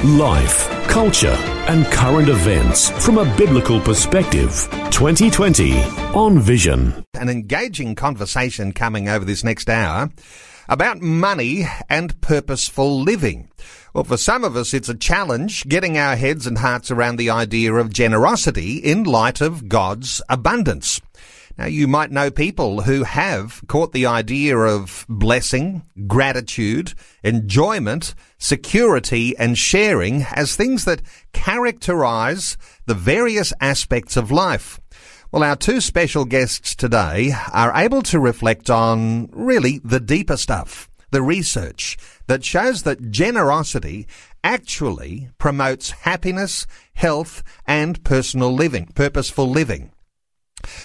Life, culture, and current events from a biblical perspective. 2020 on Vision. An engaging conversation coming over this next hour about money and purposeful living. Well, for some of us, it's a challenge getting our heads and hearts around the idea of generosity in light of God's abundance. Now, you might know people who have caught the idea of blessing, gratitude, enjoyment, security, and sharing as things that characterize the various aspects of life. Well, our two special guests today are able to reflect on really the deeper stuff, the research that shows that generosity actually promotes happiness, health, and personal living, purposeful living.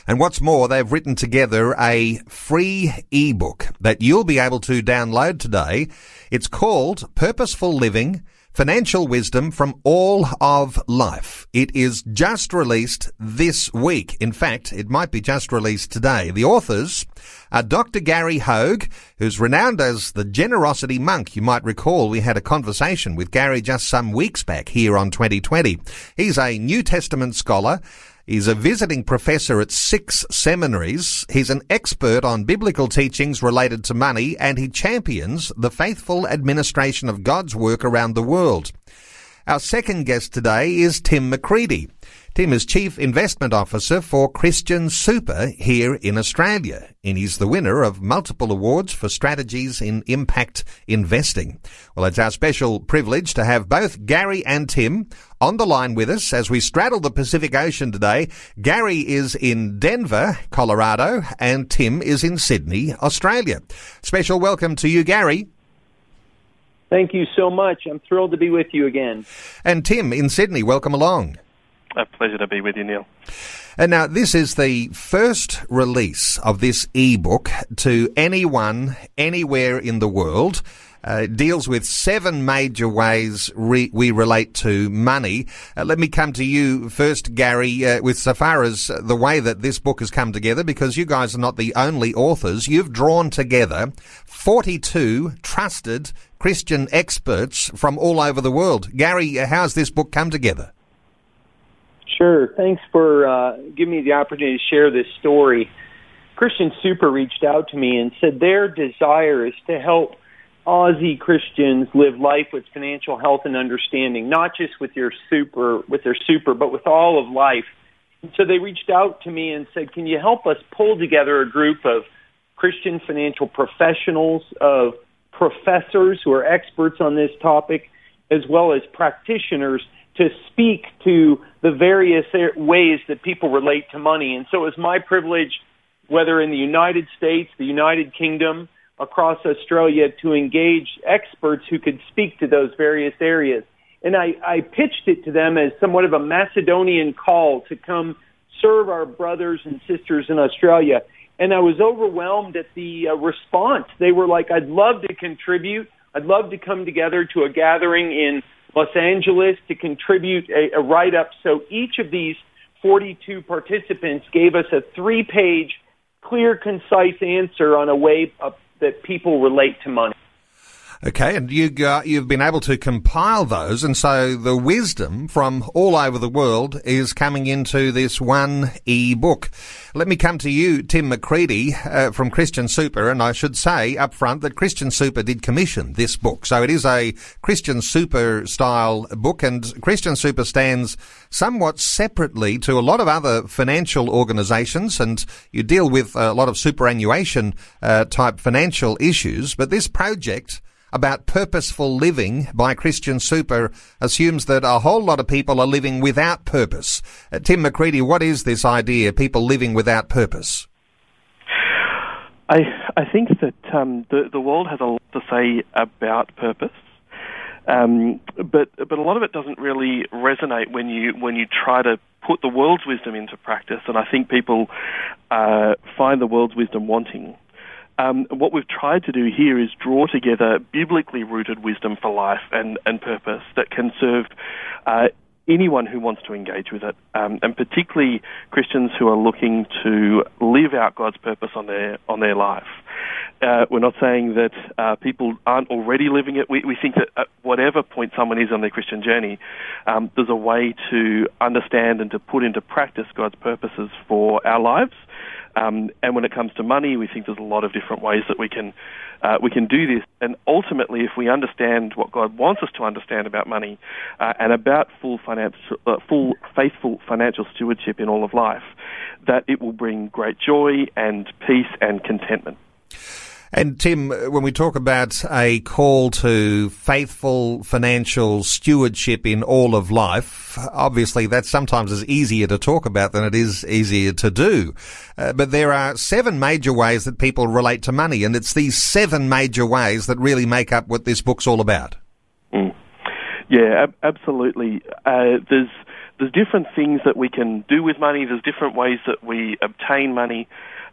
And what's more, they've written together a free ebook that you'll be able to download today. It's called Purposeful Living Financial Wisdom from All of Life. It is just released this week. In fact, it might be just released today. The authors are Dr. Gary Hoag, who's renowned as the generosity monk. You might recall we had a conversation with Gary just some weeks back here on 2020. He's a New Testament scholar He's a visiting professor at six seminaries. He's an expert on biblical teachings related to money and he champions the faithful administration of God's work around the world. Our second guest today is Tim McCready. Tim is Chief Investment Officer for Christian Super here in Australia, and he's the winner of multiple awards for strategies in impact investing. Well, it's our special privilege to have both Gary and Tim on the line with us as we straddle the Pacific Ocean today. Gary is in Denver, Colorado, and Tim is in Sydney, Australia. Special welcome to you, Gary. Thank you so much. I'm thrilled to be with you again. And Tim in Sydney, welcome along. A pleasure to be with you, Neil. And now, this is the first release of this ebook to anyone, anywhere in the world. Uh, it deals with seven major ways re- we relate to money. Uh, let me come to you first, Gary, uh, with so far as the way that this book has come together, because you guys are not the only authors. You've drawn together 42 trusted Christian experts from all over the world. Gary, how's this book come together? Sure. Thanks for uh, giving me the opportunity to share this story. Christian Super reached out to me and said their desire is to help Aussie Christians live life with financial health and understanding, not just with your super, with their super, but with all of life. So they reached out to me and said, "Can you help us pull together a group of Christian financial professionals, of professors who are experts on this topic, as well as practitioners to speak to the various ways that people relate to money. And so it was my privilege, whether in the United States, the United Kingdom, across Australia, to engage experts who could speak to those various areas. And I, I pitched it to them as somewhat of a Macedonian call to come serve our brothers and sisters in Australia. And I was overwhelmed at the uh, response. They were like, I'd love to contribute. I'd love to come together to a gathering in Los Angeles to contribute a, a write up. So each of these 42 participants gave us a three page, clear, concise answer on a way that people relate to money. Okay, and you got, you've been able to compile those, and so the wisdom from all over the world is coming into this one e-book. Let me come to you, Tim McCready uh, from Christian Super, and I should say up front that Christian Super did commission this book, so it is a Christian Super style book, and Christian Super stands somewhat separately to a lot of other financial organisations, and you deal with a lot of superannuation uh, type financial issues, but this project about purposeful living by Christian Super assumes that a whole lot of people are living without purpose. Uh, Tim McCready, what is this idea, people living without purpose? I, I think that um, the, the world has a lot to say about purpose. Um, but but a lot of it doesn't really resonate when you when you try to put the world's wisdom into practice, and I think people uh, find the world's wisdom wanting. Um, what we've tried to do here is draw together biblically rooted wisdom for life and, and purpose that can serve uh, anyone who wants to engage with it, um, and particularly Christians who are looking to live out God's purpose on their on their life. Uh, we're not saying that uh, people aren't already living it. We, we think that at whatever point someone is on their Christian journey, um, there's a way to understand and to put into practice God's purposes for our lives. Um, and when it comes to money, we think there's a lot of different ways that we can uh, we can do this. And ultimately, if we understand what God wants us to understand about money uh, and about full financial, uh, full faithful financial stewardship in all of life, that it will bring great joy and peace and contentment. And Tim, when we talk about a call to faithful financial stewardship in all of life, obviously that sometimes is easier to talk about than it is easier to do. Uh, but there are seven major ways that people relate to money, and it's these seven major ways that really make up what this book's all about. Mm. Yeah, ab- absolutely. Uh, there's there's different things that we can do with money. There's different ways that we obtain money.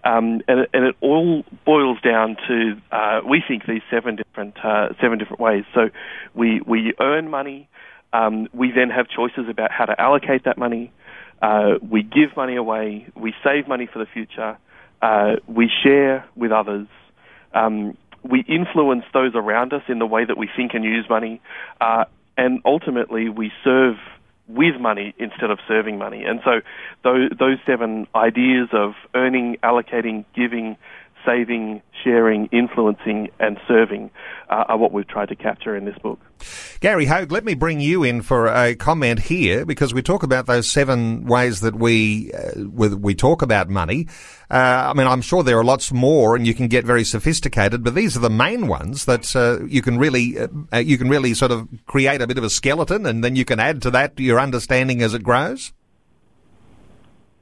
Um, and, it, and, it all boils down to uh, we think these seven different uh, seven different ways. So we we earn money. Um, we then have choices about how to allocate that money. Uh, we give money away. We save money for the future. Uh, we share with others. Um, we influence those around us in the way that we think and use money, uh, and ultimately we serve with money instead of serving money. And so those, seven ideas of earning, allocating, giving, saving, sharing, influencing, and serving uh, are what we've tried to capture in this book. Gary Hoag, let me bring you in for a comment here because we talk about those seven ways that we uh, we talk about money. Uh, I mean, I'm sure there are lots more, and you can get very sophisticated, but these are the main ones that uh, you can really uh, you can really sort of create a bit of a skeleton, and then you can add to that your understanding as it grows.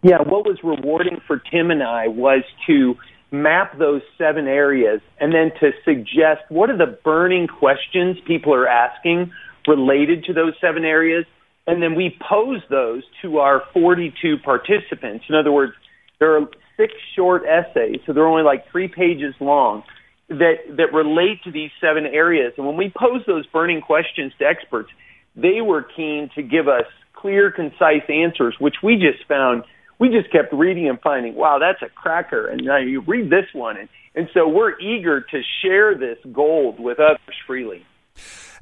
Yeah, what was rewarding for Tim and I was to map those seven areas and then to suggest what are the burning questions people are asking related to those seven areas. And then we pose those to our 42 participants. In other words, there are six short essays, so they're only like three pages long, that, that relate to these seven areas. And when we pose those burning questions to experts, they were keen to give us clear, concise answers, which we just found we just kept reading and finding, wow, that's a cracker. And now you read this one. And, and so we're eager to share this gold with others freely.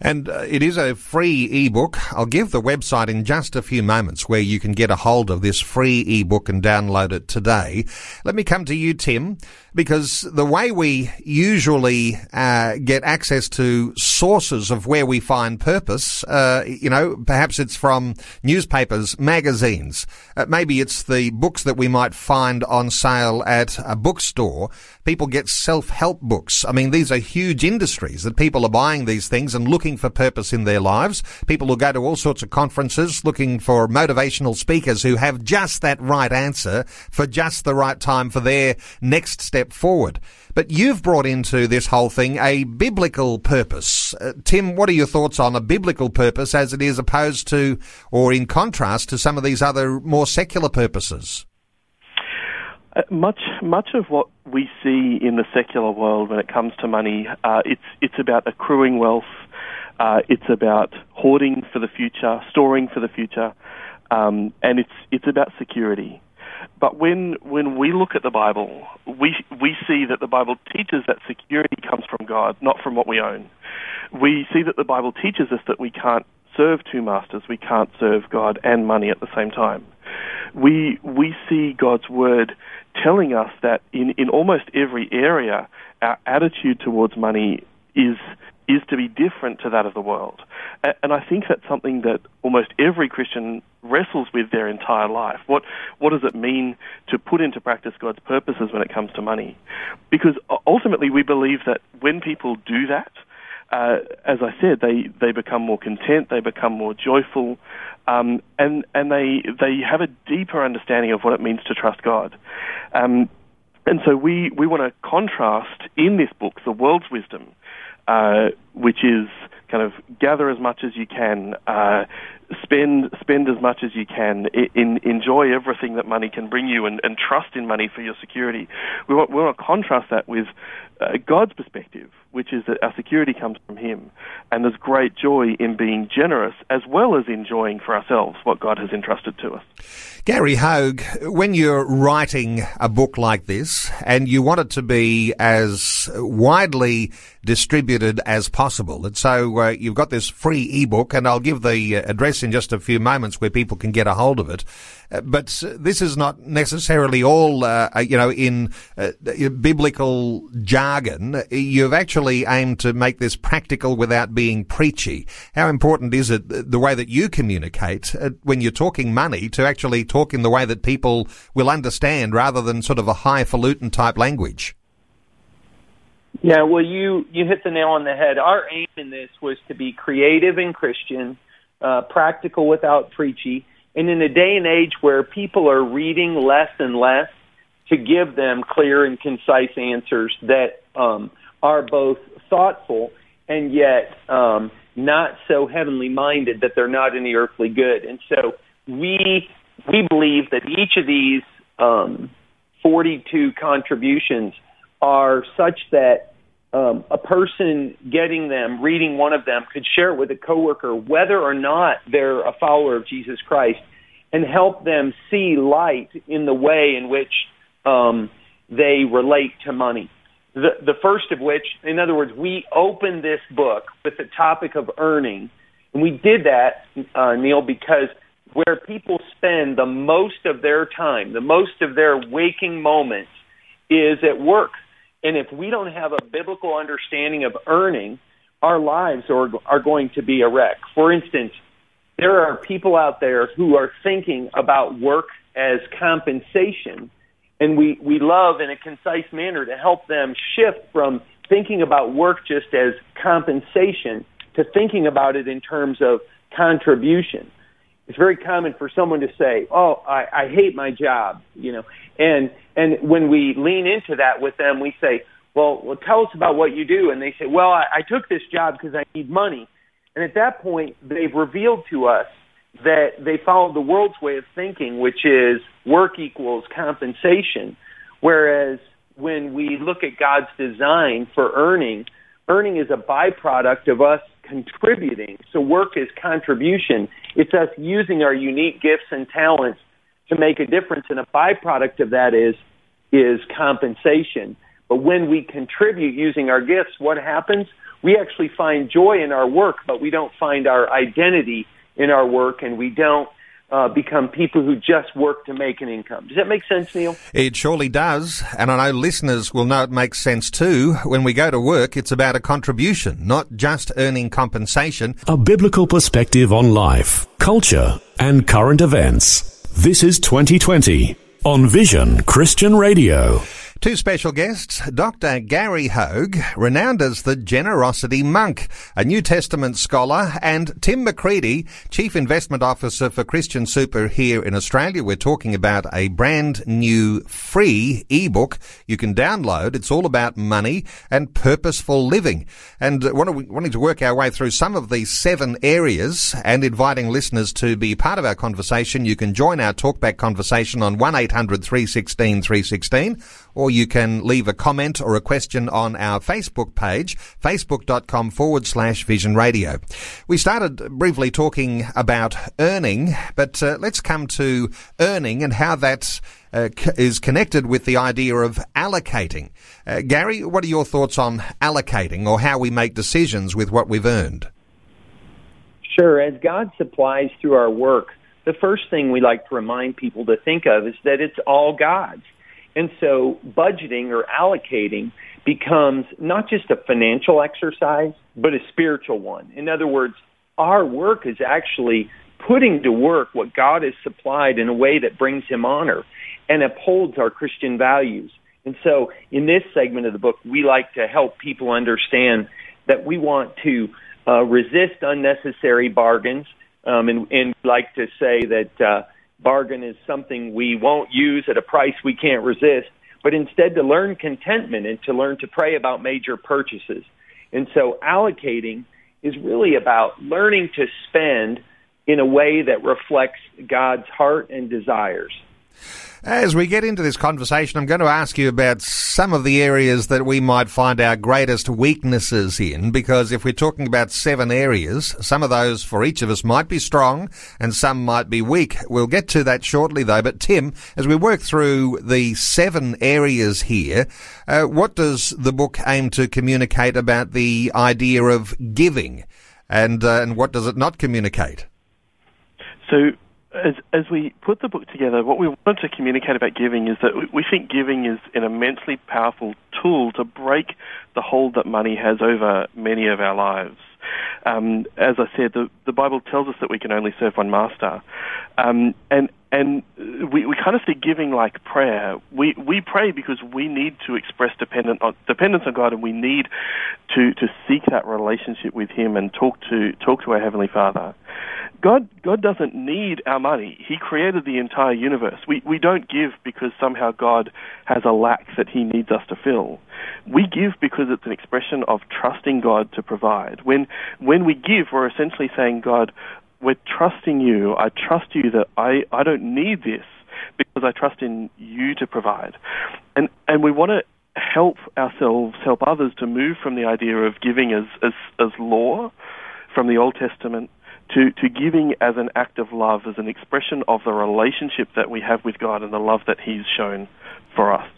And uh, it is a free ebook. I'll give the website in just a few moments where you can get a hold of this free ebook and download it today. Let me come to you, Tim, because the way we usually uh, get access to sources of where we find purpose, uh, you know, perhaps it's from newspapers, magazines, uh, maybe it's the books that we might find on sale at a bookstore. People get self-help books. I mean, these are huge industries that people are buying these things and looking for purpose in their lives. People will go to all sorts of conferences looking for motivational speakers who have just that right answer for just the right time for their next step forward. But you've brought into this whole thing a biblical purpose. Uh, Tim, what are your thoughts on a biblical purpose as it is opposed to or in contrast to some of these other more secular purposes? Uh, much much of what we see in the secular world when it comes to money, uh, it's it's about accruing wealth, uh, it's about hoarding for the future, storing for the future, um, and it's it's about security. But when when we look at the Bible, we we see that the Bible teaches that security comes from God, not from what we own. We see that the Bible teaches us that we can't serve two masters. We can't serve God and money at the same time. We we see God's word telling us that in, in almost every area, our attitude towards money is is to be different to that of the world. And I think that's something that almost every Christian wrestles with their entire life. What what does it mean to put into practice God's purposes when it comes to money? Because ultimately we believe that when people do that, uh, as I said, they, they become more content, they become more joyful, um, and and they they have a deeper understanding of what it means to trust God. Um, and so we, we want to contrast in this book the world's wisdom uh, which is kind of gather as much as you can, uh, spend spend as much as you can, in, enjoy everything that money can bring you, and, and trust in money for your security. We want, we want to contrast that with uh, God's perspective, which is that our security comes from Him, and there's great joy in being generous as well as enjoying for ourselves what God has entrusted to us. Gary Hoag, when you're writing a book like this and you want it to be as widely distributed as possible, and so uh, you've got this free ebook, and I'll give the uh, address in just a few moments where people can get a hold of it. Uh, but this is not necessarily all, uh, uh you know, in uh, biblical jargon. You've actually aimed to make this practical without being preachy. How important is it the way that you communicate when you're talking money to actually talk in the way that people will understand rather than sort of a highfalutin type language? Yeah, well, you you hit the nail on the head. Our aim in this was to be creative and Christian, uh, practical without preachy, and in a day and age where people are reading less and less, to give them clear and concise answers that um, are both thoughtful and yet um, not so heavenly minded that they're not any earthly good. And so we we believe that each of these um, 42 contributions are such that um, a person getting them, reading one of them, could share it with a coworker, whether or not they're a follower of Jesus Christ, and help them see light in the way in which um, they relate to money. The, the first of which, in other words, we opened this book with the topic of earning, and we did that, uh, Neil, because where people spend the most of their time, the most of their waking moments, is at work and if we don't have a biblical understanding of earning, our lives are, are going to be a wreck. For instance, there are people out there who are thinking about work as compensation, and we, we love in a concise manner to help them shift from thinking about work just as compensation to thinking about it in terms of contribution. It's very common for someone to say, "Oh, I, I hate my job," you know, and and when we lean into that with them, we say, well, well, tell us about what you do. And they say, well, I, I took this job because I need money. And at that point, they've revealed to us that they follow the world's way of thinking, which is work equals compensation. Whereas when we look at God's design for earning, earning is a byproduct of us contributing. So work is contribution. It's us using our unique gifts and talents to make a difference. And a byproduct of that is is compensation. But when we contribute using our gifts, what happens? We actually find joy in our work, but we don't find our identity in our work, and we don't uh, become people who just work to make an income. Does that make sense, Neil? It surely does. And I know listeners will know it makes sense too. When we go to work, it's about a contribution, not just earning compensation. A biblical perspective on life, culture, and current events. This is 2020 on Vision Christian Radio. Two special guests, Dr. Gary Hoag, renowned as the Generosity Monk, a New Testament scholar, and Tim McCready, Chief Investment Officer for Christian Super here in Australia. We're talking about a brand new free ebook you can download. It's all about money and purposeful living. And wanting to work our way through some of these seven areas and inviting listeners to be part of our conversation, you can join our talkback conversation on 1-800 316 316 or you can leave a comment or a question on our Facebook page, facebook.com forward slash vision radio. We started briefly talking about earning, but uh, let's come to earning and how that uh, is connected with the idea of allocating. Uh, Gary, what are your thoughts on allocating or how we make decisions with what we've earned? Sure. As God supplies through our work, the first thing we like to remind people to think of is that it's all God's. And so budgeting or allocating becomes not just a financial exercise, but a spiritual one. In other words, our work is actually putting to work what God has supplied in a way that brings him honor and upholds our Christian values. And so in this segment of the book, we like to help people understand that we want to uh, resist unnecessary bargains um, and, and like to say that uh, bargain is something we won't use at a price we can't resist, but instead to learn contentment and to learn to pray about major purchases. And so allocating is really about learning to spend in a way that reflects God's heart and desires. As we get into this conversation, I'm going to ask you about some of the areas that we might find our greatest weaknesses in, because if we're talking about seven areas, some of those for each of us might be strong and some might be weak. We'll get to that shortly though. But Tim, as we work through the seven areas here, uh, what does the book aim to communicate about the idea of giving? And, uh, and what does it not communicate? So as as we put the book together, what we wanted to communicate about giving is that we think giving is an immensely powerful tool to break the hold that money has over many of our lives. Um, as I said, the, the Bible tells us that we can only serve one master, um, and and we, we kind of see giving like prayer. We we pray because we need to express dependent on, dependence on God, and we need to to seek that relationship with Him and talk to talk to our heavenly Father. God, God doesn't need our money. He created the entire universe. We, we don't give because somehow God has a lack that He needs us to fill. We give because it's an expression of trusting God to provide. When, when we give, we're essentially saying, God, we're trusting you. I trust you that I, I don't need this because I trust in you to provide. And, and we want to help ourselves, help others to move from the idea of giving as, as, as law from the Old Testament to, to giving as an act of love, as an expression of the relationship that we have with God and the love that He's shown for us.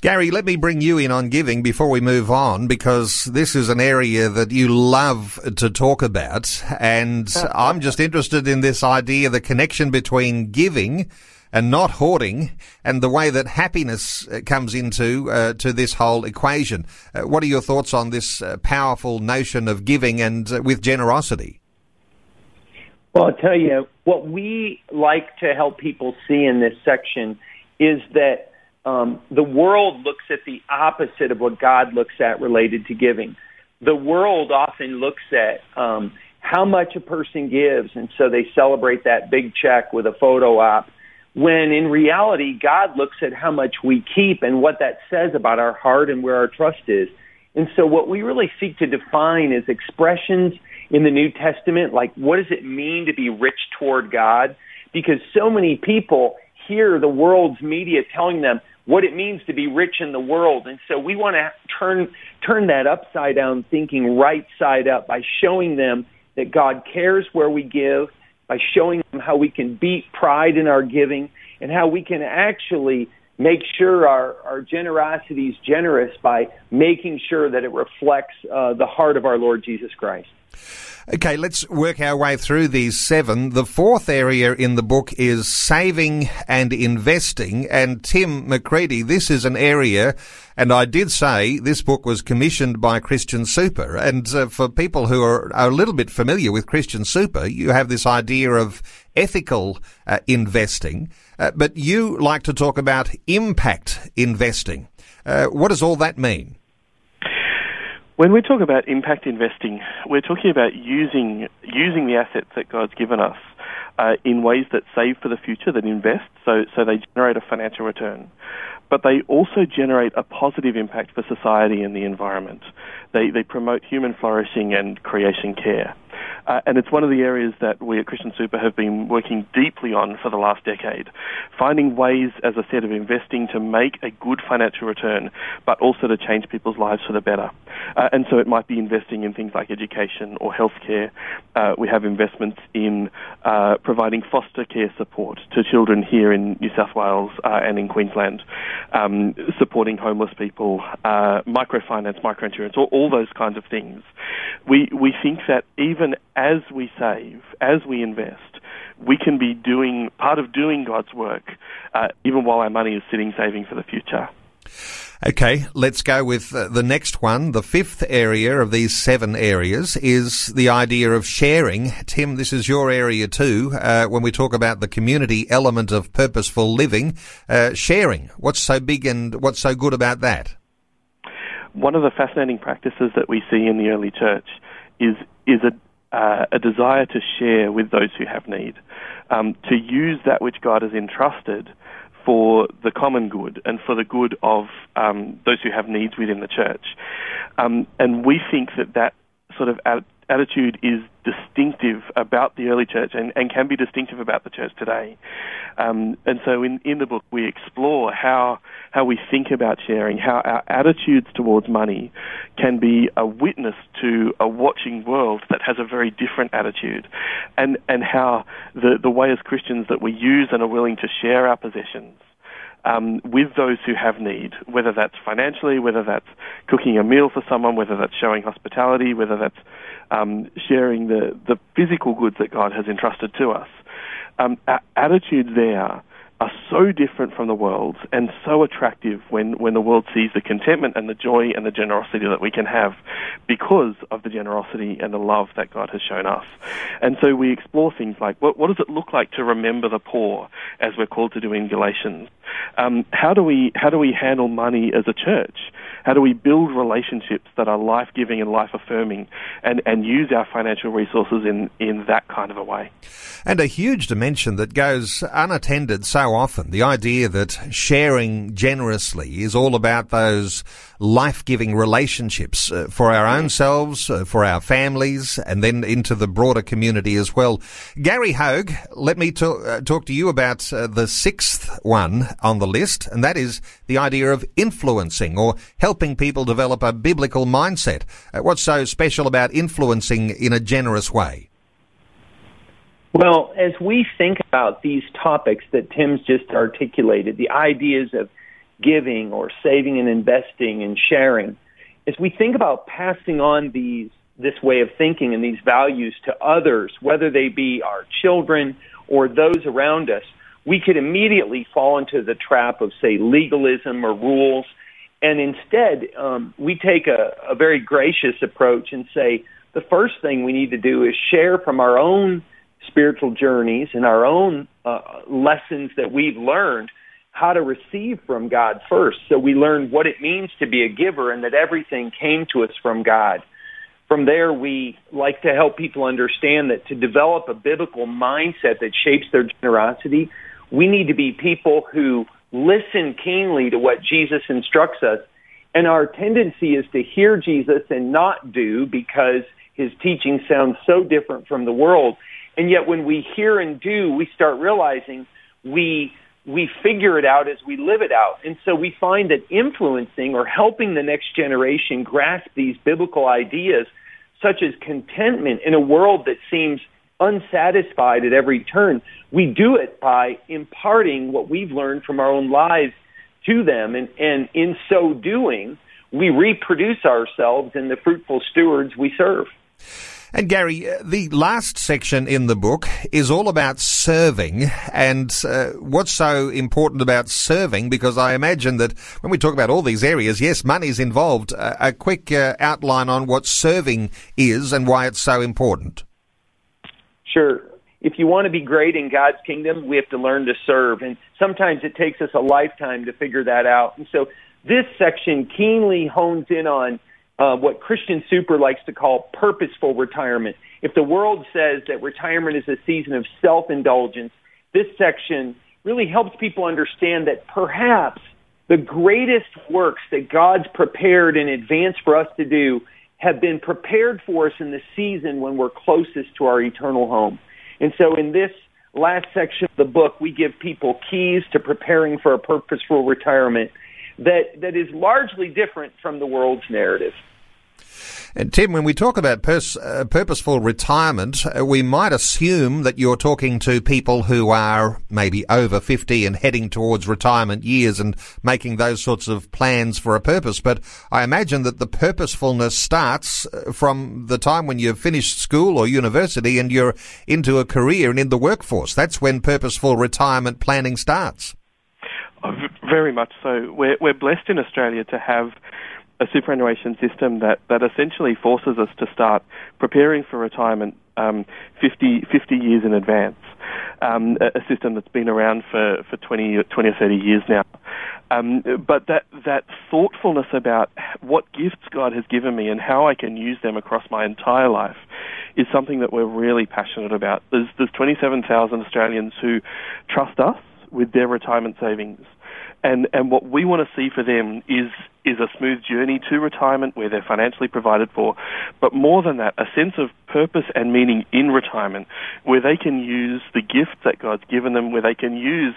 Gary, let me bring you in on giving before we move on because this is an area that you love to talk about. And I'm just interested in this idea, the connection between giving and not hoarding and the way that happiness uh, comes into uh, to this whole equation. Uh, what are your thoughts on this uh, powerful notion of giving and uh, with generosity? Well, I'll tell you, what we like to help people see in this section is that um, the world looks at the opposite of what God looks at related to giving. The world often looks at um, how much a person gives, and so they celebrate that big check with a photo op. When in reality, God looks at how much we keep and what that says about our heart and where our trust is. And so, what we really seek to define is expressions in the New Testament, like what does it mean to be rich toward God? Because so many people hear the world's media telling them what it means to be rich in the world. And so we want to turn turn that upside down thinking right side up by showing them that God cares where we give, by showing them how we can beat pride in our giving and how we can actually make sure our, our generosity is generous by making sure that it reflects uh, the heart of our Lord Jesus Christ. Okay, let's work our way through these seven. The fourth area in the book is saving and investing. And Tim McCready, this is an area, and I did say this book was commissioned by Christian Super. And uh, for people who are, are, a little bit familiar with Christian Super, you have this idea of ethical uh, investing. Uh, but you like to talk about impact investing. Uh, what does all that mean? When we talk about impact investing, we're talking about using using the assets that God's given us uh, in ways that save for the future, that invest, so so they generate a financial return, but they also generate a positive impact for society and the environment. They they promote human flourishing and creation care. Uh, and it's one of the areas that we at Christian Super have been working deeply on for the last decade. Finding ways, as I said, of investing to make a good financial return, but also to change people's lives for the better. Uh, and so it might be investing in things like education or healthcare. Uh, we have investments in uh, providing foster care support to children here in New South Wales uh, and in Queensland, um, supporting homeless people, uh, microfinance, microinsurance, all, all those kinds of things. We, we think that even as we save, as we invest, we can be doing part of doing God's work, uh, even while our money is sitting saving for the future. Okay, let's go with uh, the next one. The fifth area of these seven areas is the idea of sharing. Tim, this is your area too. Uh, when we talk about the community element of purposeful living, uh, sharing. What's so big and what's so good about that? One of the fascinating practices that we see in the early church is is a uh, a desire to share with those who have need, um, to use that which God has entrusted for the common good and for the good of um, those who have needs within the church. Um, and we think that that sort of attitude is distinctive about the early church and, and can be distinctive about the church today. Um, and so in, in the book, we explore how, how we think about sharing, how our attitudes towards money can be a witness to a watching world that has a very different attitude, and, and how the, the way as Christians that we use and are willing to share our possessions um, with those who have need, whether that's financially, whether that's cooking a meal for someone, whether that's showing hospitality, whether that's um, sharing the, the physical goods that God has entrusted to us. Um, our attitudes there are so different from the world's and so attractive when, when the world sees the contentment and the joy and the generosity that we can have because of the generosity and the love that God has shown us. And so we explore things like what, what does it look like to remember the poor, as we're called to do in Galatians? Um, how do we how do we handle money as a church? How do we build relationships that are life giving and life affirming and, and use our financial resources in, in that kind of a way? And a huge dimension that goes unattended so often the idea that sharing generously is all about those life giving relationships uh, for our own selves, uh, for our families, and then into the broader community as well. Gary Hoag, let me talk, uh, talk to you about uh, the sixth one on the list, and that is the idea of influencing or helping people develop a biblical mindset. Uh, what's so special about influencing in a generous way? Well, as we think about these topics that Tim's just articulated, the ideas of giving or saving and investing and sharing, as we think about passing on these this way of thinking and these values to others, whether they be our children or those around us, we could immediately fall into the trap of, say, legalism or rules. And instead, um, we take a, a very gracious approach and say the first thing we need to do is share from our own spiritual journeys and our own uh, lessons that we've learned how to receive from God first. So we learn what it means to be a giver and that everything came to us from God. From there, we like to help people understand that to develop a biblical mindset that shapes their generosity, we need to be people who listen keenly to what Jesus instructs us. And our tendency is to hear Jesus and not do because his teaching sounds so different from the world. And yet when we hear and do, we start realizing we we figure it out as we live it out. And so we find that influencing or helping the next generation grasp these biblical ideas, such as contentment in a world that seems unsatisfied at every turn, we do it by imparting what we've learned from our own lives to them. And, and in so doing, we reproduce ourselves in the fruitful stewards we serve. And Gary, uh, the last section in the book is all about serving and uh, what's so important about serving because I imagine that when we talk about all these areas, yes, money's involved. Uh, a quick uh, outline on what serving is and why it's so important. Sure. If you want to be great in God's kingdom, we have to learn to serve. And sometimes it takes us a lifetime to figure that out. And so this section keenly hones in on uh, what Christian Super likes to call purposeful retirement. If the world says that retirement is a season of self indulgence, this section really helps people understand that perhaps the greatest works that God's prepared in advance for us to do have been prepared for us in the season when we're closest to our eternal home. And so in this last section of the book, we give people keys to preparing for a purposeful retirement that, that is largely different from the world's narrative. And Tim, when we talk about pers- uh, purposeful retirement, uh, we might assume that you're talking to people who are maybe over 50 and heading towards retirement years and making those sorts of plans for a purpose. But I imagine that the purposefulness starts uh, from the time when you've finished school or university and you're into a career and in the workforce. That's when purposeful retirement planning starts. Oh, very much so. We're, we're blessed in Australia to have a superannuation system that, that essentially forces us to start preparing for retirement um, 50, 50 years in advance. Um, a, a, system that's been around for, for 20, 20 or 30 years now. Um, but that, that thoughtfulness about what gifts God has given me and how I can use them across my entire life is something that we're really passionate about. There's, there's 27,000 Australians who trust us with their retirement savings. And, and what we want to see for them is is a smooth journey to retirement where they're financially provided for, but more than that, a sense of purpose and meaning in retirement where they can use the gifts that God's given them, where they can use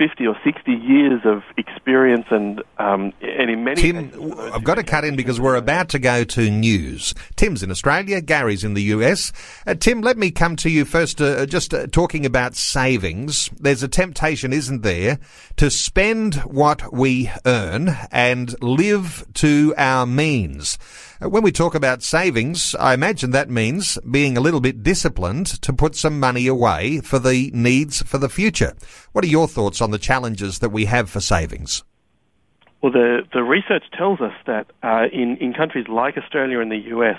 50 or 60 years of experience and, um, and in many Tim, cases, I've got to cut in because we're about to go to news. Tim's in Australia, Gary's in the US. Uh, Tim, let me come to you first, uh, just uh, talking about savings. There's a temptation, isn't there, to spend what we earn and live to our means. Uh, when we talk about savings, I imagine that means being a little bit disciplined to put some money away for the needs for the future. What are your thoughts on the challenges that we have for savings? Well, the, the research tells us that uh, in, in countries like Australia and the US,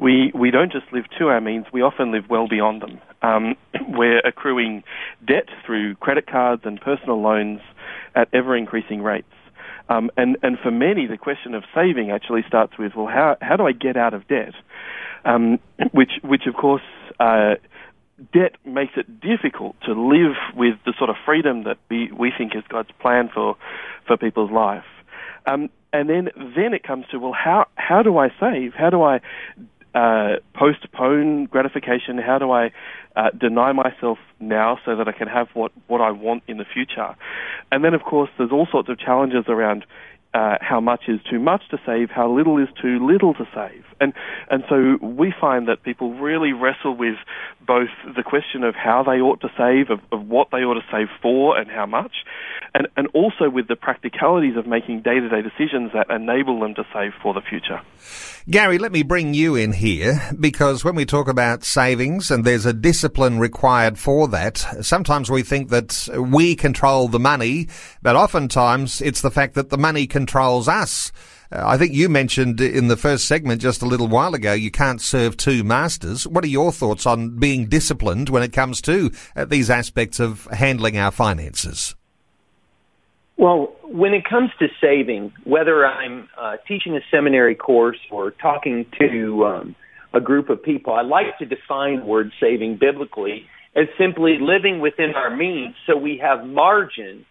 we, we don't just live to our means, we often live well beyond them. Um, we're accruing debt through credit cards and personal loans at ever increasing rates. Um, and, and for many, the question of saving actually starts with, well, how, how do I get out of debt? Um, which, which of course, uh, debt makes it difficult to live with the sort of freedom that we, we think is God's plan for, for people's life. Um, and then, then it comes to, well, how, how do I save? How do I uh, postpone gratification? How do I uh, deny myself now so that I can have what, what I want in the future? And then, of course, there's all sorts of challenges around uh, how much is too much to save, how little is too little to save. And, and so we find that people really wrestle with both the question of how they ought to save, of, of what they ought to save for and how much, and, and also with the practicalities of making day to day decisions that enable them to save for the future. Gary, let me bring you in here because when we talk about savings and there's a discipline required for that, sometimes we think that we control the money, but oftentimes it's the fact that the money controls us. Uh, I think you mentioned in the first segment just a little while ago you can't serve two masters. What are your thoughts on being disciplined when it comes to uh, these aspects of handling our finances? Well, when it comes to saving, whether I'm uh, teaching a seminary course or talking to um, a group of people, I like to define word saving biblically as simply living within our means so we have margin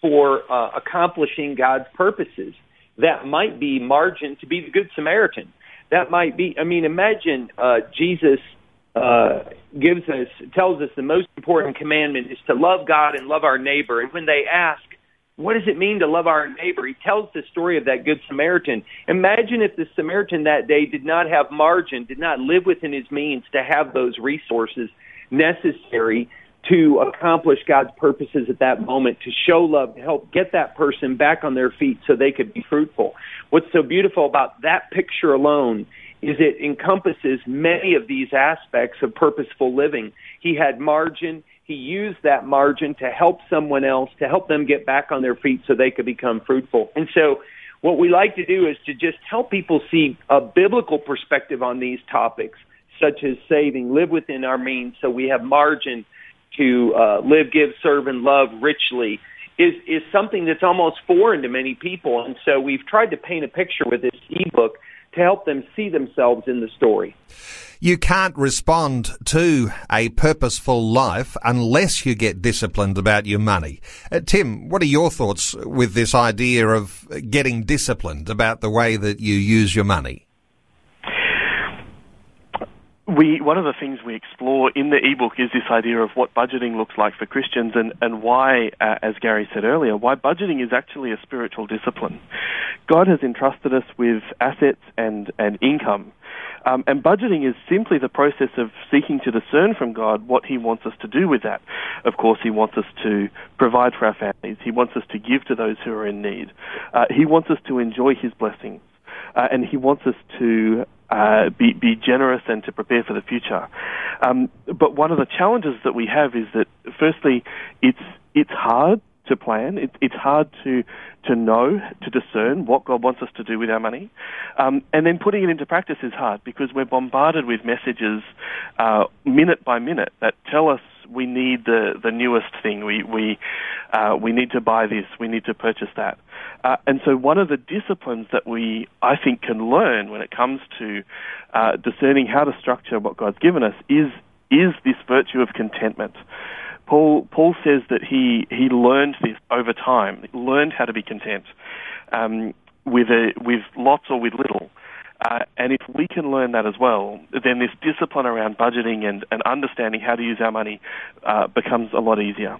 for uh, accomplishing God's purposes. That might be margin to be the Good Samaritan. That might be, I mean, imagine uh, Jesus uh, gives us, tells us the most important commandment is to love God and love our neighbor. And when they ask, what does it mean to love our neighbor? He tells the story of that good Samaritan. Imagine if the Samaritan that day did not have margin, did not live within his means to have those resources necessary to accomplish God's purposes at that moment, to show love, to help get that person back on their feet so they could be fruitful. What's so beautiful about that picture alone is it encompasses many of these aspects of purposeful living. He had margin, he used that margin to help someone else, to help them get back on their feet so they could become fruitful. And so, what we like to do is to just help people see a biblical perspective on these topics, such as saving, live within our means so we have margin to uh, live, give, serve, and love richly. Is, is something that's almost foreign to many people. And so we've tried to paint a picture with this ebook to help them see themselves in the story. You can't respond to a purposeful life unless you get disciplined about your money. Uh, Tim, what are your thoughts with this idea of getting disciplined about the way that you use your money? We one of the things we explore in the ebook is this idea of what budgeting looks like for Christians and and why, uh, as Gary said earlier, why budgeting is actually a spiritual discipline. God has entrusted us with assets and and income. Um, and budgeting is simply the process of seeking to discern from God what He wants us to do with that. Of course, He wants us to provide for our families. He wants us to give to those who are in need. Uh, he wants us to enjoy His blessings. Uh, and he wants us to uh, be, be generous and to prepare for the future. Um, but one of the challenges that we have is that, firstly, it's it's hard to plan. It, it's hard to to know, to discern what God wants us to do with our money, um, and then putting it into practice is hard because we're bombarded with messages uh, minute by minute that tell us we need the the newest thing. We we uh, we need to buy this. We need to purchase that. Uh, and so, one of the disciplines that we I think can learn when it comes to uh, discerning how to structure what God's given us is is this virtue of contentment. Paul Paul says that he he learned this over time. Learned how to be content. Um, with a, with lots or with little. Uh, and if we can learn that as well, then this discipline around budgeting and, and understanding how to use our money uh, becomes a lot easier.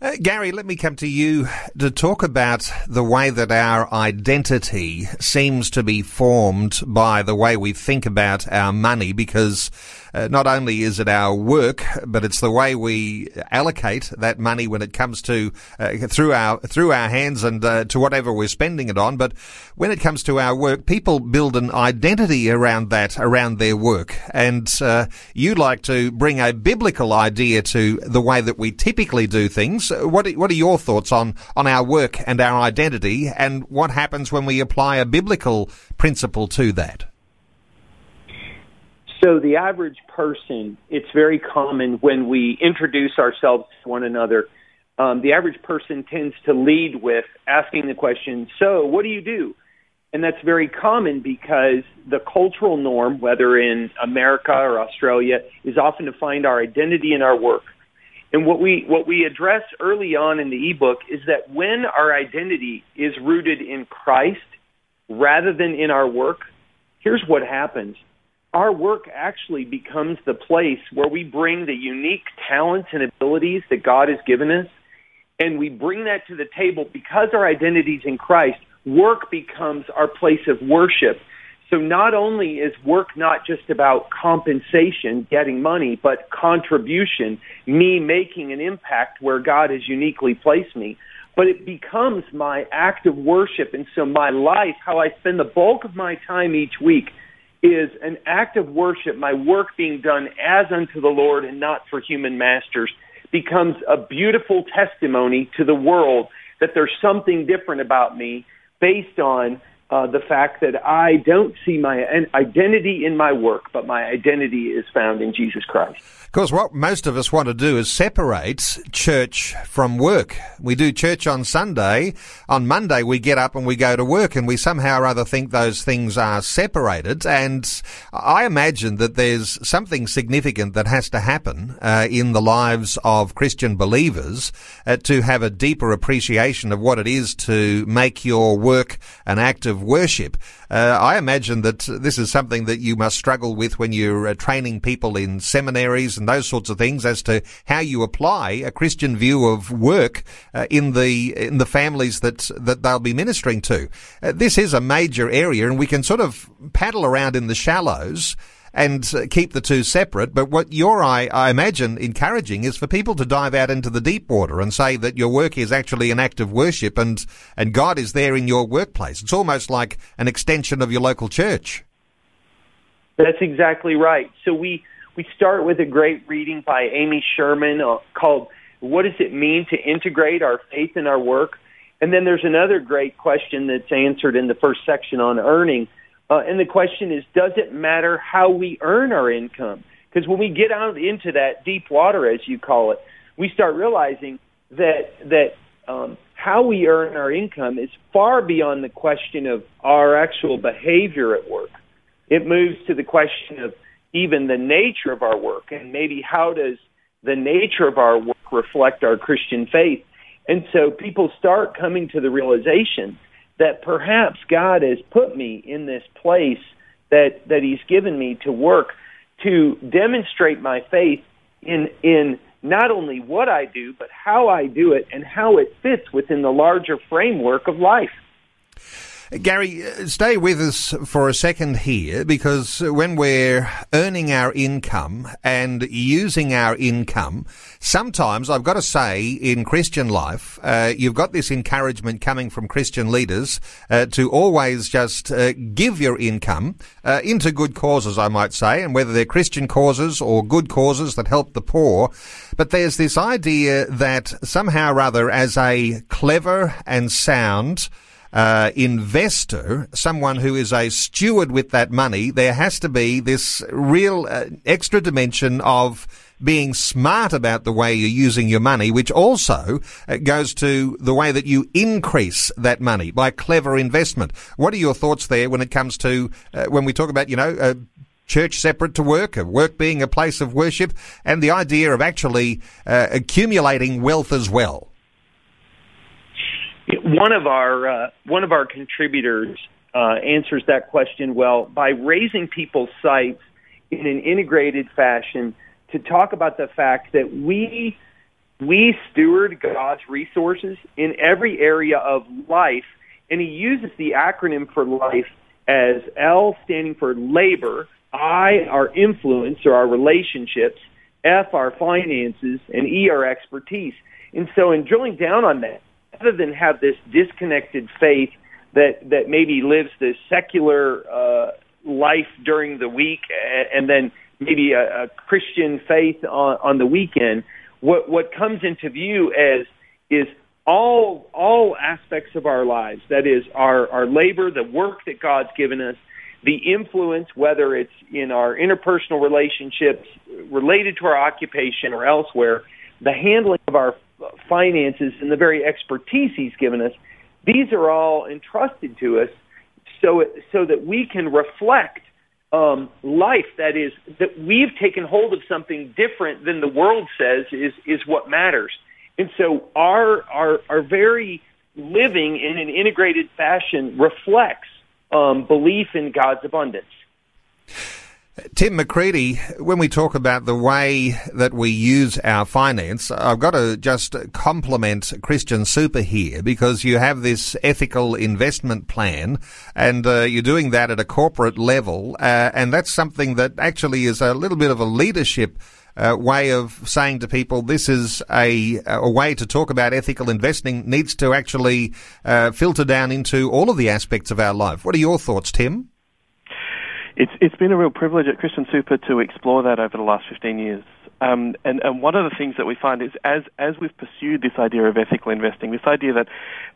Uh, Gary, let me come to you to talk about the way that our identity seems to be formed by the way we think about our money because uh, not only is it our work, but it's the way we allocate that money when it comes to uh, through our through our hands and uh, to whatever we're spending it on. But when it comes to our work, people build an identity around that, around their work, and uh, you like to bring a biblical idea to the way that we typically do things. What are, what are your thoughts on on our work and our identity, and what happens when we apply a biblical principle to that? So, the average person, it's very common when we introduce ourselves to one another. Um, the average person tends to lead with asking the question, So, what do you do? And that's very common because the cultural norm, whether in America or Australia, is often to find our identity in our work. And what we what we address early on in the ebook is that when our identity is rooted in Christ rather than in our work, here's what happens our work actually becomes the place where we bring the unique talents and abilities that God has given us, and we bring that to the table because our identity is in Christ. Work becomes our place of worship. So not only is work not just about compensation, getting money, but contribution, me making an impact where God has uniquely placed me, but it becomes my act of worship. And so my life, how I spend the bulk of my time each week, is an act of worship, my work being done as unto the Lord and not for human masters, becomes a beautiful testimony to the world that there's something different about me based on uh, the fact that I don't see my identity in my work, but my identity is found in Jesus Christ. Of course, what most of us want to do is separate church from work. We do church on Sunday. On Monday, we get up and we go to work, and we somehow or other think those things are separated. And I imagine that there's something significant that has to happen uh, in the lives of Christian believers uh, to have a deeper appreciation of what it is to make your work an act of worship. Uh, I imagine that this is something that you must struggle with when you're uh, training people in seminaries and those sorts of things as to how you apply a Christian view of work uh, in the in the families that that they'll be ministering to. Uh, this is a major area, and we can sort of paddle around in the shallows and uh, keep the two separate. But what you're, I, I imagine, encouraging is for people to dive out into the deep water and say that your work is actually an act of worship and, and God is there in your workplace. It's almost like an extension of your local church. That's exactly right. So we, we start with a great reading by Amy Sherman uh, called What Does It Mean to Integrate Our Faith in Our Work? And then there's another great question that's answered in the first section on earning uh, and the question is, does it matter how we earn our income? Because when we get out into that deep water, as you call it, we start realizing that that um, how we earn our income is far beyond the question of our actual behavior at work. It moves to the question of even the nature of our work, and maybe how does the nature of our work reflect our Christian faith. And so people start coming to the realization that perhaps God has put me in this place that, that He's given me to work to demonstrate my faith in, in not only what I do, but how I do it and how it fits within the larger framework of life. Gary, uh, stay with us for a second here because when we're earning our income and using our income, sometimes I've got to say in Christian life, uh, you've got this encouragement coming from Christian leaders uh, to always just uh, give your income uh, into good causes, I might say, and whether they're Christian causes or good causes that help the poor. But there's this idea that somehow or other, as a clever and sound uh, investor, someone who is a steward with that money, there has to be this real uh, extra dimension of being smart about the way you're using your money, which also uh, goes to the way that you increase that money by clever investment. What are your thoughts there when it comes to uh, when we talk about, you know, uh, church separate to work, work being a place of worship, and the idea of actually uh, accumulating wealth as well? One of our uh, one of our contributors uh, answers that question well by raising people's sights in an integrated fashion to talk about the fact that we we steward God's resources in every area of life, and He uses the acronym for life as L standing for labor, I our influence or our relationships, F our finances, and E our expertise. And so, in drilling down on that, rather than have this disconnected faith that that maybe lives this secular uh, life during the week and then maybe a, a Christian faith on, on the weekend, what what comes into view as is all all aspects of our lives. That is our our labor, the work that God's given us, the influence, whether it's in our interpersonal relationships related to our occupation or elsewhere, the handling of our finances and the very expertise He's given us. These are all entrusted to us so so that we can reflect um, life that is that we've taken hold of something different than the world says is is what matters. And so our our our very living in an integrated fashion reflects um, belief in God's abundance. Tim Macready, when we talk about the way that we use our finance, I've got to just compliment Christian Super here because you have this ethical investment plan and uh, you're doing that at a corporate level. Uh, and that's something that actually is a little bit of a leadership uh, way of saying to people this is a, a way to talk about ethical investing needs to actually uh, filter down into all of the aspects of our life. What are your thoughts, Tim? It's it's been a real privilege at Christian Super to explore that over the last 15 years. Um, and, and one of the things that we find is as as we've pursued this idea of ethical investing, this idea that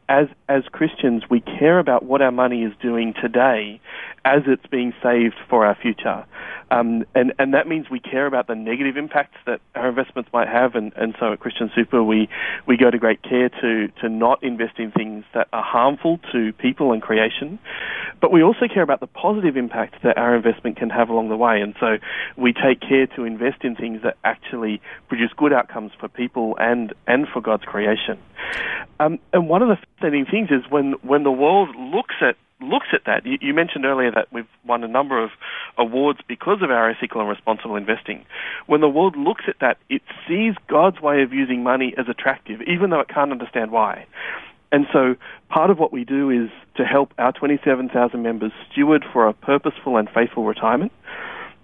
as as Christians we care about what our money is doing today as it's being saved for our future. Um, and, and that means we care about the negative impacts that our investments might have. And, and so at Christian Super, we, we go to great care to, to not invest in things that are harmful to people and creation. But we also care about the positive impact that our investment can have along the way. And so we take care to invest in things that actually produce good outcomes for people and, and for God's creation. Um, and one of the fascinating things is when, when the world looks at looks at that. You, you, mentioned earlier that we've won a number of awards because of our ethical and responsible investing. When the world looks at that, it sees God's way of using money as attractive, even though it can't understand why. And so part of what we do is to help our 27,000 members steward for a purposeful and faithful retirement.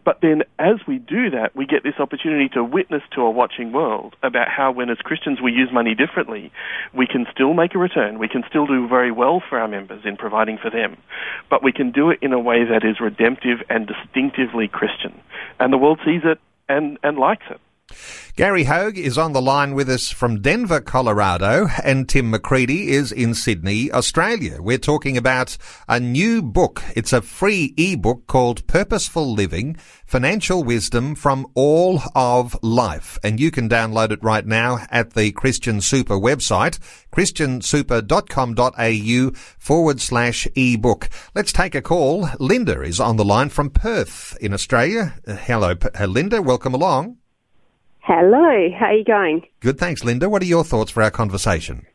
But then as we do that, we get this opportunity to witness to a watching world about how when as Christians we use money differently, we can still make a return. We can still do very well for our members in providing for them. But we can do it in a way that is redemptive and distinctively Christian. And the world sees it and, and likes it. Gary Hoag is on the line with us from Denver, Colorado, and Tim Macready is in Sydney, Australia. We're talking about a new book. It's a free ebook called Purposeful Living, Financial Wisdom from All of Life. And you can download it right now at the Christian Super website, christiansuper.com.au forward slash ebook. Let's take a call. Linda is on the line from Perth in Australia. Hello, Linda. Welcome along. Hello, how are you going? Good, thanks, Linda. What are your thoughts for our conversation?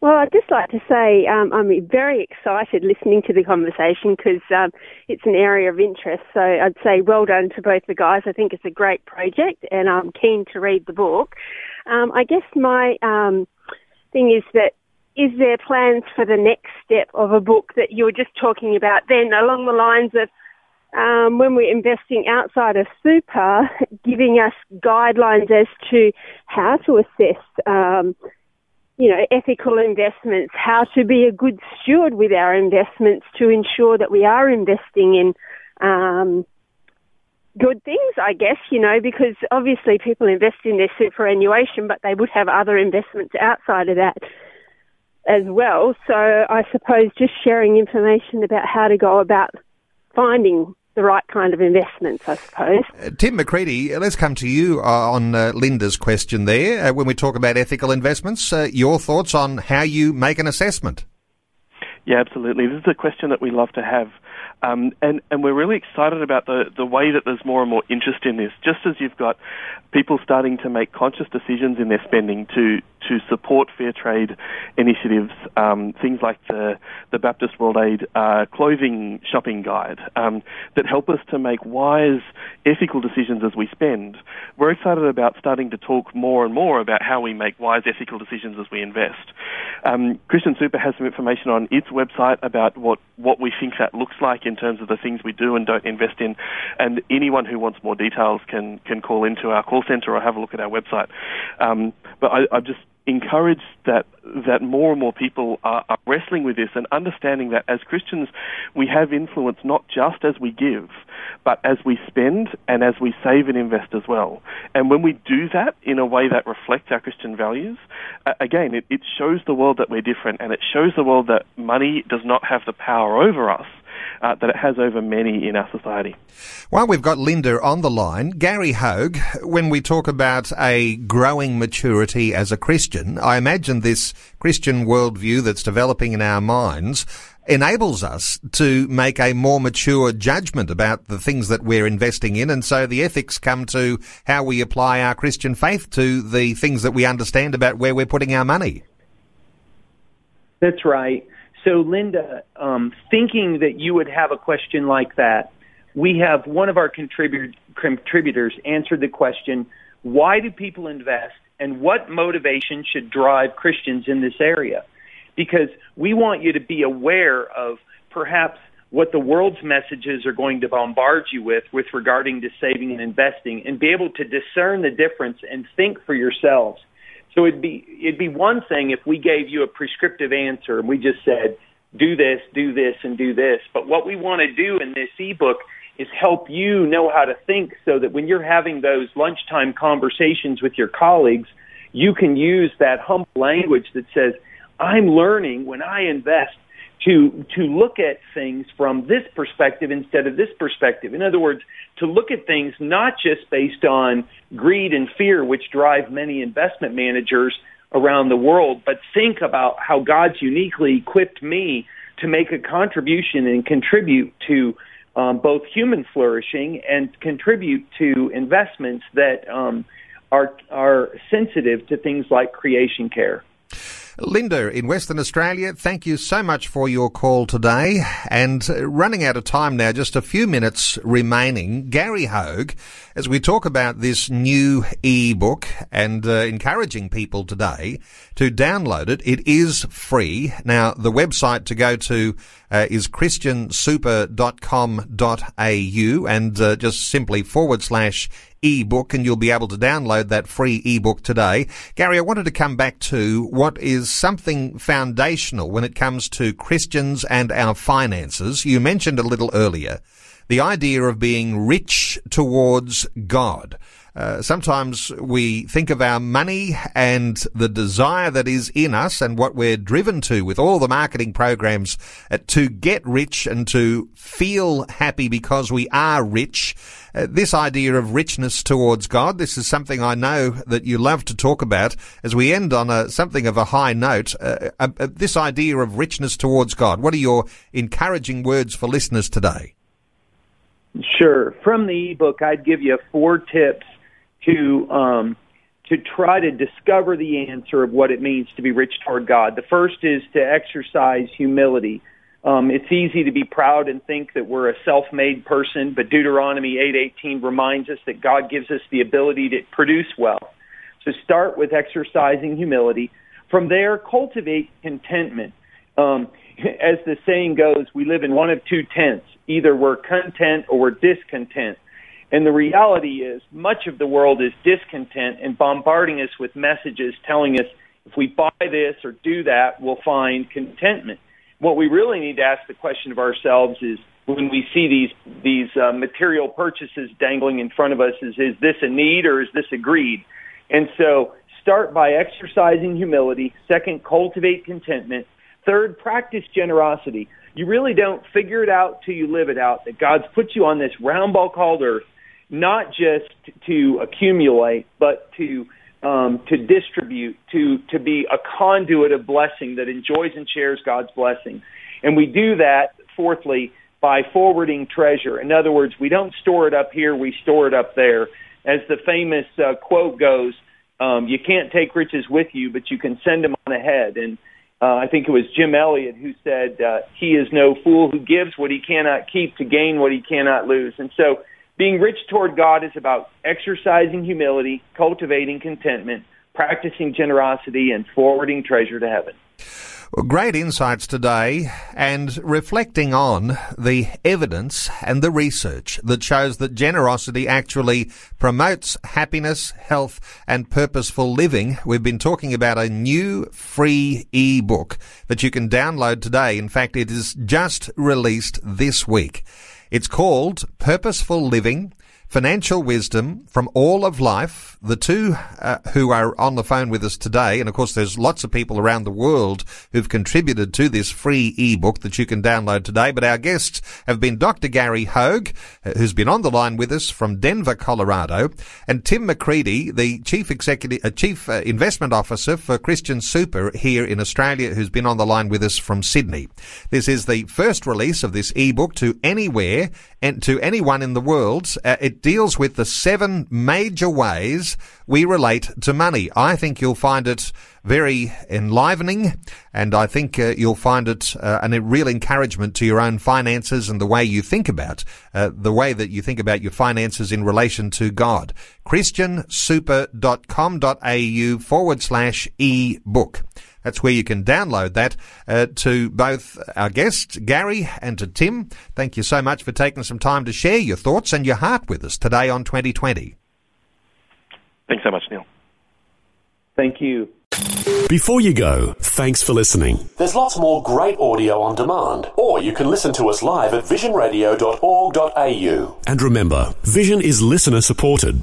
Well, I'd just like to say um, I'm very excited listening to the conversation because um, it's an area of interest. So I'd say well done to both the guys. I think it's a great project and I'm keen to read the book. Um, I guess my um, thing is that is there plans for the next step of a book that you were just talking about then along the lines of um, when we're investing outside of super, giving us guidelines as to how to assess, um, you know, ethical investments, how to be a good steward with our investments to ensure that we are investing in um, good things, I guess, you know, because obviously people invest in their superannuation, but they would have other investments outside of that as well. So I suppose just sharing information about how to go about finding the right kind of investments, I suppose. Uh, Tim Macready, let's come to you uh, on uh, Linda's question there. Uh, when we talk about ethical investments, uh, your thoughts on how you make an assessment? Yeah, absolutely. This is a question that we love to have Um, and, and we're really excited about the, the way that there's more and more interest in this. Just as you've got people starting to make conscious decisions in their spending to, to support fair trade initiatives, um, things like the, the Baptist World Aid uh, clothing shopping guide um, that help us to make wise, ethical decisions as we spend. We're excited about starting to talk more and more about how we make wise, ethical decisions as we invest. Um, Christian Super has some information on its website about what, what we think that looks like in terms of the things we do and don't invest in. And anyone who wants more details can, can call into our call centre or have a look at our website. Um, but I, I just encourage that that more and more people are, are, wrestling with this and understanding that as Christians we have influence not just as we give, but as we spend and as we save and invest as well. And when we do that in a way that reflects our Christian values, uh, again, it, it shows the world that we're different and it shows the world that money does not have the power over us uh, that it has over many in our society. While we've got Linda on the line, Gary Hoag, when we talk about a growing maturity as a Christian, I imagine this Christian worldview that's developing in our minds enables us to make a more mature judgment about the things that we're investing in. And so the ethics come to how we apply our Christian faith to the things that we understand about where we're putting our money. That's right. So, Linda, um, thinking that you would have a question like that, we have one of our contribu- contributors answered the question why do people invest and what motivation should drive Christians in this area? Because we want you to be aware of perhaps what the world's messages are going to bombard you with with regarding to saving and investing and be able to discern the difference and think for yourselves so it'd be it'd be one thing if we gave you a prescriptive answer and we just said do this, do this, and do this. But what we want to do in this ebook is help you know how to think so that when you're having those lunchtime conversations with your colleagues, you can use that humble language that says, I'm learning when I invest to to look at things from this perspective instead of this perspective. In other words, to look at things not just based on greed and fear, which drive many investment managers around the world, but think about how God's uniquely equipped me to make a contribution and contribute to um, both human flourishing and contribute to investments that um, are are sensitive to things like creation care. Linda in Western Australia, thank you so much for your call today. And running out of time now, just a few minutes remaining. Gary Hoag, as we talk about this new e-book and uh, encouraging people today to download it, it is free. Now, the website to go to uh, is christiansuper.com.au and uh, just simply forward slash ebook and you'll be able to download that free ebook today. Gary, I wanted to come back to what is something foundational when it comes to Christians and our finances. You mentioned a little earlier the idea of being rich towards God. Uh, sometimes we think of our money and the desire that is in us and what we're driven to with all the marketing programs uh, to get rich and to feel happy because we are rich. Uh, this idea of richness towards God, this is something I know that you love to talk about as we end on a, something of a high note. Uh, uh, this idea of richness towards God. What are your encouraging words for listeners today? Sure. From the ebook, I'd give you four tips to um, to try to discover the answer of what it means to be rich toward God. The first is to exercise humility. Um, it's easy to be proud and think that we're a self-made person, but Deuteronomy 8:18 reminds us that God gives us the ability to produce wealth. So start with exercising humility. From there, cultivate contentment. Um, as the saying goes, we live in one of two tents. Either we're content or we're discontent. And the reality is, much of the world is discontent and bombarding us with messages telling us if we buy this or do that, we'll find contentment. What we really need to ask the question of ourselves is when we see these these uh, material purchases dangling in front of us is is this a need or is this a greed? And so start by exercising humility. Second, cultivate contentment. Third, practice generosity. You really don't figure it out till you live it out. That God's put you on this round ball called earth not just to accumulate, but to um, to distribute, to to be a conduit of blessing that enjoys and shares God's blessing. And we do that, fourthly, by forwarding treasure. In other words, we don't store it up here, we store it up there. As the famous uh, quote goes, um, you can't take riches with you, but you can send them on ahead. And uh, I think it was Jim Elliot who said, uh, He is no fool who gives what he cannot keep to gain what he cannot lose. And so, being rich toward God is about exercising humility, cultivating contentment, practicing generosity, and forwarding treasure to heaven. Great insights today and reflecting on the evidence and the research that shows that generosity actually promotes happiness, health and purposeful living. We've been talking about a new free e-book that you can download today. In fact, it is just released this week. It's called Purposeful Living financial wisdom from all of life. The two uh, who are on the phone with us today, and of course there's lots of people around the world who've contributed to this free ebook that you can download today. But our guests have been Dr. Gary Hoag, uh, who's been on the line with us from Denver, Colorado, and Tim Macready, the chief executive, uh, chief uh, investment officer for Christian Super here in Australia, who's been on the line with us from Sydney. This is the first release of this ebook to anywhere and to anyone in the world. Uh, it deals with the seven major ways we relate to money. I think you'll find it very enlivening, and I think uh, you'll find it uh, a real encouragement to your own finances and the way you think about uh, the way that you think about your finances in relation to God. ChristianSuper.com.au forward slash e book. That's where you can download that uh, to both our guests, Gary, and to Tim. Thank you so much for taking some time to share your thoughts and your heart with us today on 2020. Thanks so much, Neil. Thank you. Before you go, thanks for listening. There's lots more great audio on demand, or you can listen to us live at visionradio.org.au. And remember, Vision is listener supported.